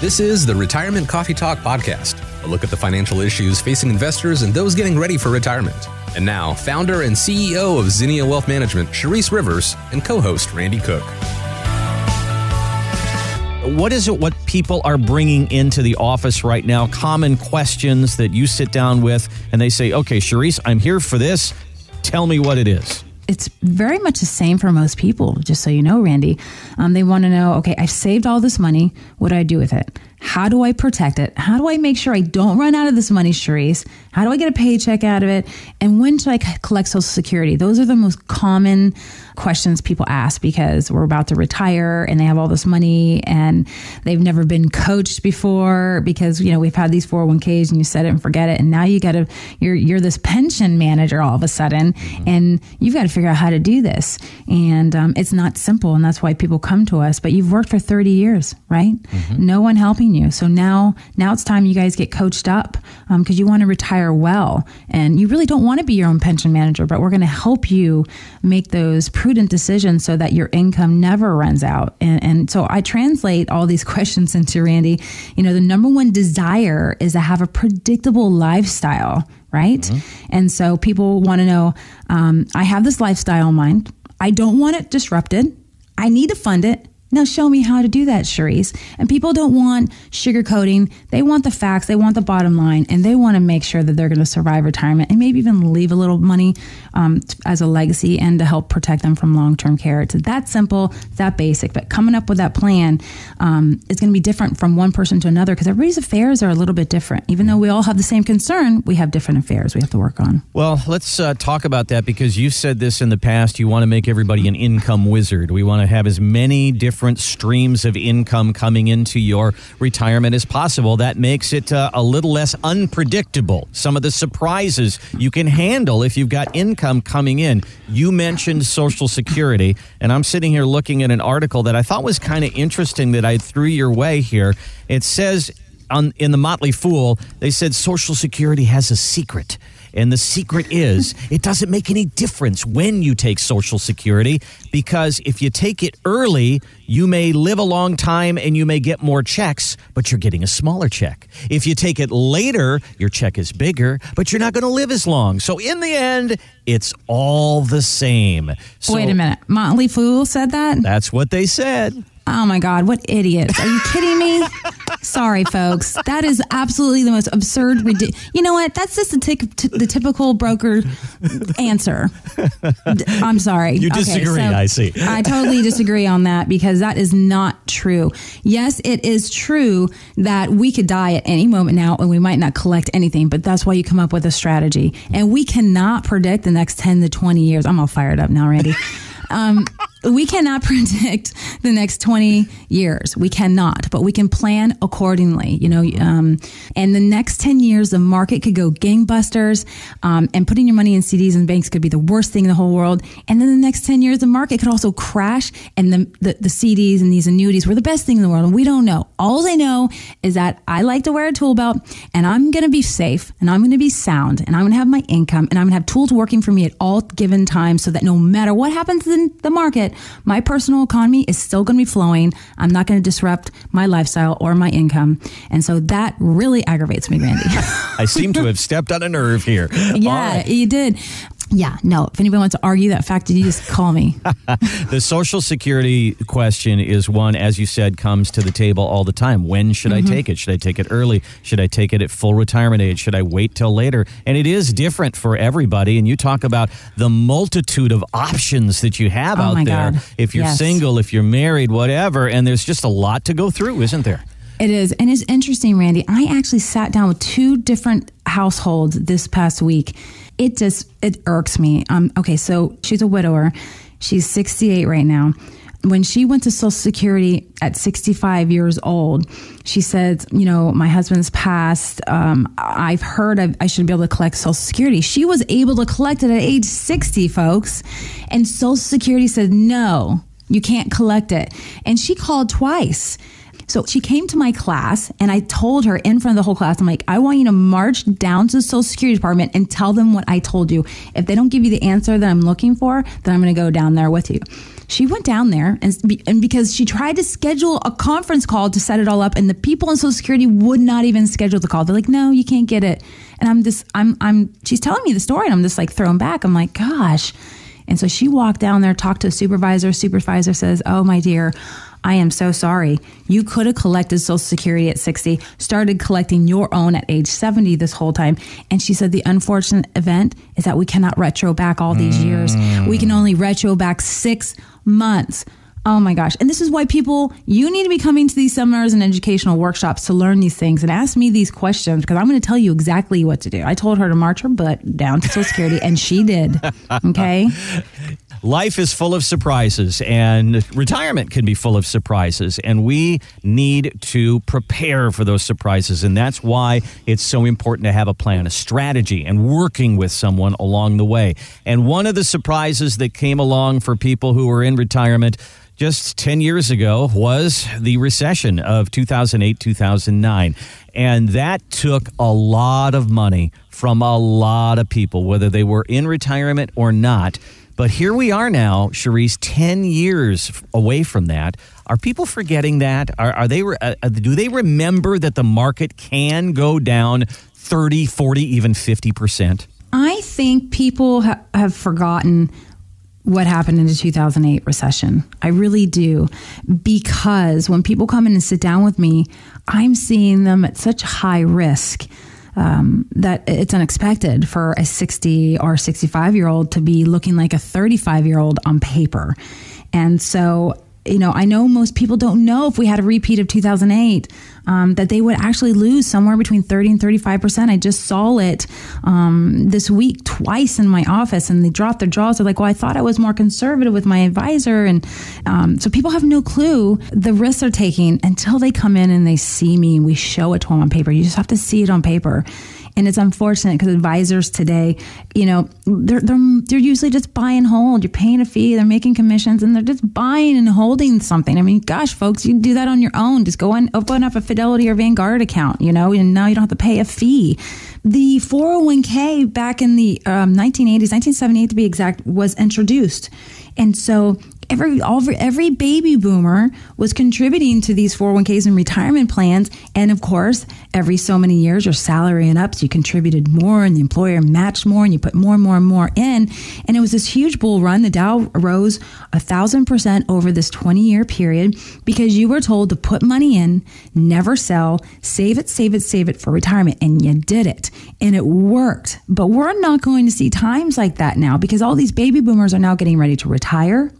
This is the Retirement Coffee Talk Podcast, a look at the financial issues facing investors and those getting ready for retirement. And now, founder and CEO of Zinnia Wealth Management, Charisse Rivers, and co host Randy Cook. What is it what people are bringing into the office right now? Common questions that you sit down with and they say, okay, Charisse, I'm here for this. Tell me what it is it's very much the same for most people, just so you know, Randy. Um, they want to know okay, I've saved all this money. What do I do with it? How do I protect it? How do I make sure I don't run out of this money, Charisse? How do I get a paycheck out of it? And when should I collect Social Security? Those are the most common questions people ask because we're about to retire and they have all this money and they've never been coached before because you know we've had these 401ks and you set it and forget it and now you got to you're you're this pension manager all of a sudden mm-hmm. and you've got to figure out how to do this and um, it's not simple and that's why people come to us but you've worked for 30 years right mm-hmm. no one helping you so now now it's time you guys get coached up because um, you want to retire well and you really don't want to be your own pension manager but we're going to help you make those prudent decisions so that your income never runs out. And, and so I translate all these questions into Randy. You know, the number one desire is to have a predictable lifestyle, right? Mm-hmm. And so people want to know um, I have this lifestyle in mind. I don't want it disrupted. I need to fund it. Now show me how to do that, Charisse. And people don't want sugarcoating. They want the facts. They want the bottom line, and they want to make sure that they're going to survive retirement and maybe even leave a little money um, as a legacy and to help protect them from long-term care. It's that simple, that basic. But coming up with that plan um, is going to be different from one person to another because everybody's affairs are a little bit different. Even though we all have the same concern, we have different affairs we have to work on. Well, let's uh, talk about that because you said this in the past. You want to make everybody an income wizard. We want to have as many different different streams of income coming into your retirement as possible. That makes it uh, a little less unpredictable. Some of the surprises you can handle if you've got income coming in. You mentioned Social Security, and I'm sitting here looking at an article that I thought was kind of interesting that I threw your way here. It says on in the Motley Fool, they said Social Security has a secret. And the secret is it doesn't make any difference when you take Social Security because if you take it early, you may live a long time and you may get more checks, but you're getting a smaller check. If you take it later, your check is bigger, but you're not going to live as long. So in the end, it's all the same. So, Wait a minute. Motley Fool said that? That's what they said. Oh my God, what idiots. Are you kidding me? Sorry, folks. That is absolutely the most absurd. You know what? That's just the, t- t- the typical broker answer. I'm sorry. You disagree, okay, so I see. I totally disagree on that because that is not true. Yes, it is true that we could die at any moment now and we might not collect anything, but that's why you come up with a strategy. And we cannot predict the next 10 to 20 years. I'm all fired up now, Randy. Um, we cannot predict the next 20 years. We cannot, but we can plan accordingly, you know. Um, and the next 10 years, the market could go gangbusters, um, and putting your money in CDs and banks could be the worst thing in the whole world. And then the next 10 years, the market could also crash, and the, the, the CDs and these annuities were the best thing in the world. And we don't know. All I know is that I like to wear a tool belt, and I'm going to be safe, and I'm going to be sound, and I'm going to have my income, and I'm going to have tools working for me at all given times so that no matter what happens in the market, my personal economy is still going to be flowing. I'm not going to disrupt my lifestyle or my income. And so that really aggravates me, Randy. I seem to have stepped on a nerve here. Yeah, right. you did. Yeah, no. If anybody wants to argue that fact, you just call me. the Social Security question is one, as you said, comes to the table all the time. When should mm-hmm. I take it? Should I take it early? Should I take it at full retirement age? Should I wait till later? And it is different for everybody. And you talk about the multitude of options that you have oh out there. God. If you're yes. single, if you're married, whatever. And there's just a lot to go through, isn't there? It is. And it's interesting, Randy. I actually sat down with two different households this past week it just it irks me. Um, okay, so she's a widower. She's 68 right now. When she went to Social Security at 65 years old, she said, "You know, my husband's passed. Um, I've heard I, I should be able to collect Social Security." She was able to collect it at age 60, folks, and Social Security said, "No, you can't collect it." And she called twice so she came to my class and I told her in front of the whole class, I'm like, I want you to march down to the Social Security Department and tell them what I told you. If they don't give you the answer that I'm looking for, then I'm going to go down there with you. she went down there and, and because she tried to schedule a conference call to set it all up and the people in social security would not even schedule the call. They're like no you can't get it. And i'm just i'm i'm she's telling me the story and i'm just like thrown back. I'm like gosh. And so she walked down there talked to a supervisor. Supervisor says oh my dear I am so sorry. You could have collected Social Security at 60, started collecting your own at age 70 this whole time. And she said the unfortunate event is that we cannot retro back all these mm. years. We can only retro back six months. Oh my gosh. And this is why people, you need to be coming to these seminars and educational workshops to learn these things and ask me these questions because I'm going to tell you exactly what to do. I told her to march her butt down to Social Security and she did. Okay. Life is full of surprises and retirement can be full of surprises. And we need to prepare for those surprises. And that's why it's so important to have a plan, a strategy, and working with someone along the way. And one of the surprises that came along for people who were in retirement just 10 years ago was the recession of 2008 2009. And that took a lot of money from a lot of people, whether they were in retirement or not. But here we are now, Charisse, 10 years away from that. Are people forgetting that? Are, are they, uh, uh, do they remember that the market can go down 30, 40, even 50%? I think people ha- have forgotten what happened in the 2008 recession. I really do. Because when people come in and sit down with me, I'm seeing them at such high risk. Um, that it's unexpected for a 60 or 65 year old to be looking like a 35 year old on paper. And so you know, I know most people don't know if we had a repeat of 2008 um, that they would actually lose somewhere between 30 and 35 percent. I just saw it um, this week twice in my office, and they dropped their jaws. They're like, "Well, I thought I was more conservative with my advisor," and um, so people have no clue the risks they're taking until they come in and they see me. We show it to them on paper. You just have to see it on paper and it's unfortunate because advisors today, you know, they're, they're, they're usually just buy and hold. You're paying a fee, they're making commissions, and they're just buying and holding something. I mean, gosh, folks, you do that on your own. Just go and open up a Fidelity or Vanguard account, you know, and now you don't have to pay a fee. The 401k back in the um, 1980s, 1978 to be exact, was introduced. And so every all, every baby boomer was contributing to these 401ks and retirement plans. And of course every so many years your salary and up so you contributed more and the employer matched more and you put more and more and more in. And it was this huge bull run. The dow rose a thousand percent over this 20 year period because you were told to put money in never sell save it save it save it for retirement. And you did it. And it worked. But we're not going to see times like that now because all these baby boomers are now getting ready to retire Higher,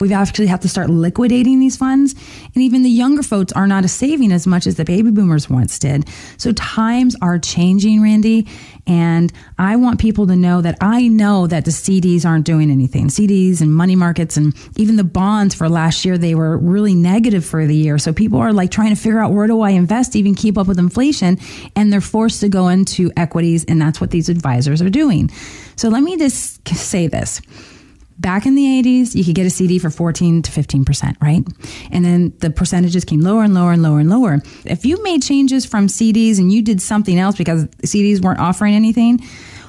we've actually have to start liquidating these funds. And even the younger folks are not saving as much as the baby boomers once did. So times are changing, Randy. And I want people to know that I know that the CDs aren't doing anything. CDs and money markets and even the bonds for last year, they were really negative for the year. So people are like trying to figure out where do I invest, even keep up with inflation. And they're forced to go into equities. And that's what these advisors are doing. So let me just say this back in the 80s, you could get a CD for 14 to 15%, right? And then the percentages came lower and lower and lower and lower. If you made changes from CDs and you did something else because CDs weren't offering anything,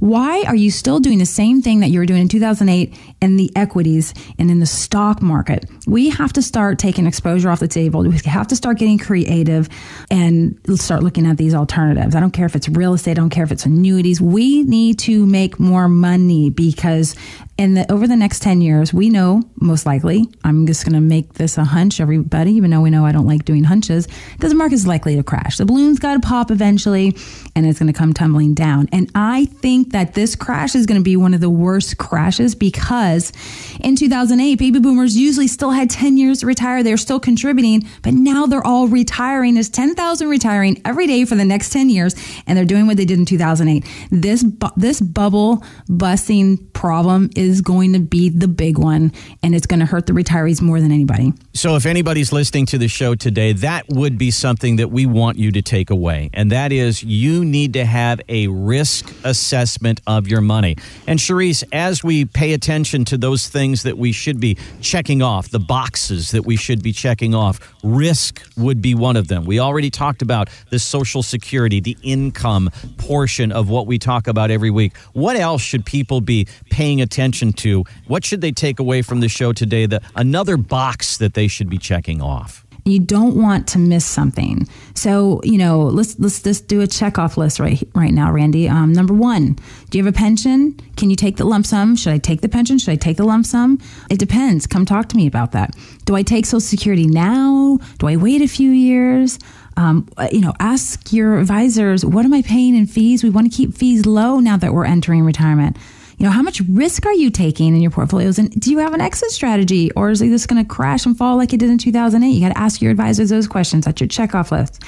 why are you still doing the same thing that you were doing in 2008 in the equities and in the stock market? We have to start taking exposure off the table. We have to start getting creative and start looking at these alternatives. I don't care if it's real estate, I don't care if it's annuities. We need to make more money because in the over the next 10 years we know most likely i'm just going to make this a hunch everybody even though we know i don't like doing hunches that the market is likely to crash. The balloon's got to pop eventually and it's going to come tumbling down. And i think that this crash is going to be one of the worst crashes because in 2008 baby boomers usually still had 10 years to retire. They're still contributing but now they're all retiring. There's 10,000 retiring every day for the next 10 years and they're doing what they did in 2008 this bu- this bubble busting problem is is going to be the big one, and it's going to hurt the retirees more than anybody. So, if anybody's listening to the show today, that would be something that we want you to take away. And that is you need to have a risk assessment of your money. And, Charisse, as we pay attention to those things that we should be checking off, the boxes that we should be checking off, risk would be one of them. We already talked about the Social Security, the income portion of what we talk about every week. What else should people be paying attention? Attention to? What should they take away from the show today? The another box that they should be checking off. You don't want to miss something. So, you know, let's let's just do a check off list right right now, Randy. Um, number one, do you have a pension? Can you take the lump sum? Should I take the pension? Should I take the lump sum? It depends. Come talk to me about that. Do I take Social Security now? Do I wait a few years? Um, you know, ask your advisors, what am I paying in fees? We want to keep fees low now that we're entering retirement. You know, how much risk are you taking in your portfolios? And do you have an exit strategy or is this going to crash and fall like it did in 2008? You got to ask your advisors those questions. That's your checkoff list.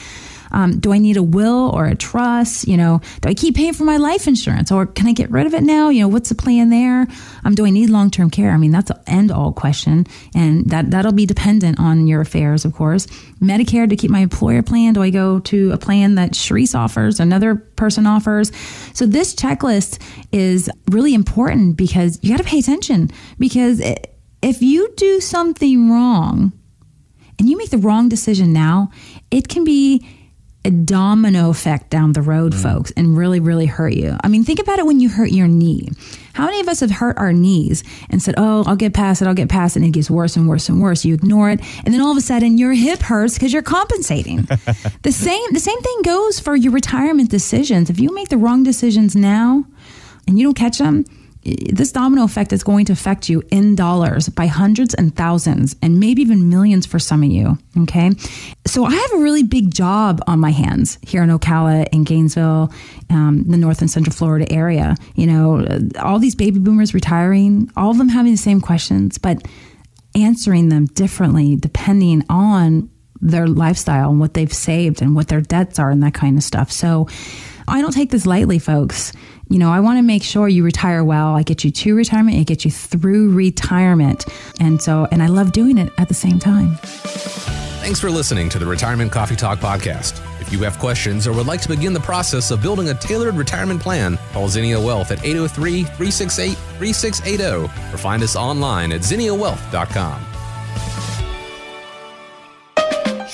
Um, do I need a will or a trust? You know, do I keep paying for my life insurance or can I get rid of it now? You know, what's the plan there? Um, do I need long term care? I mean, that's an end all question. And that, that'll be dependent on your affairs, of course. Medicare to keep my employer plan. Do I go to a plan that Charisse offers, another person offers? So this checklist is really important because you got to pay attention because if you do something wrong, and you make the wrong decision now, it can be a domino effect down the road, mm. folks, and really, really hurt you. I mean, think about it when you hurt your knee. How many of us have hurt our knees and said, Oh, I'll get past it, I'll get past it, and it gets worse and worse and worse. You ignore it, and then all of a sudden your hip hurts because you're compensating. the same the same thing goes for your retirement decisions. If you make the wrong decisions now and you don't catch them, this domino effect is going to affect you in dollars by hundreds and thousands and maybe even millions for some of you. Okay. So I have a really big job on my hands here in Ocala, in Gainesville, um, the North and Central Florida area. You know, all these baby boomers retiring, all of them having the same questions, but answering them differently depending on their lifestyle and what they've saved and what their debts are and that kind of stuff. So Oh, I don't take this lightly, folks you know, I want to make sure you retire well. I get you to retirement, I get you through retirement. And so, and I love doing it at the same time. Thanks for listening to the Retirement Coffee Talk podcast. If you have questions or would like to begin the process of building a tailored retirement plan, call Zinnia Wealth at 803 368 3680 or find us online at zinniawealth.com.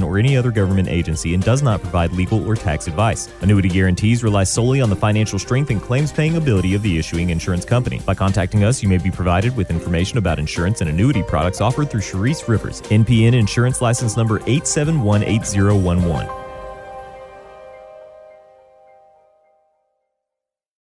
or any other government agency and does not provide legal or tax advice. Annuity guarantees rely solely on the financial strength and claims paying ability of the issuing insurance company. By contacting us, you may be provided with information about insurance and annuity products offered through Charisse Rivers, NPN Insurance License Number 8718011.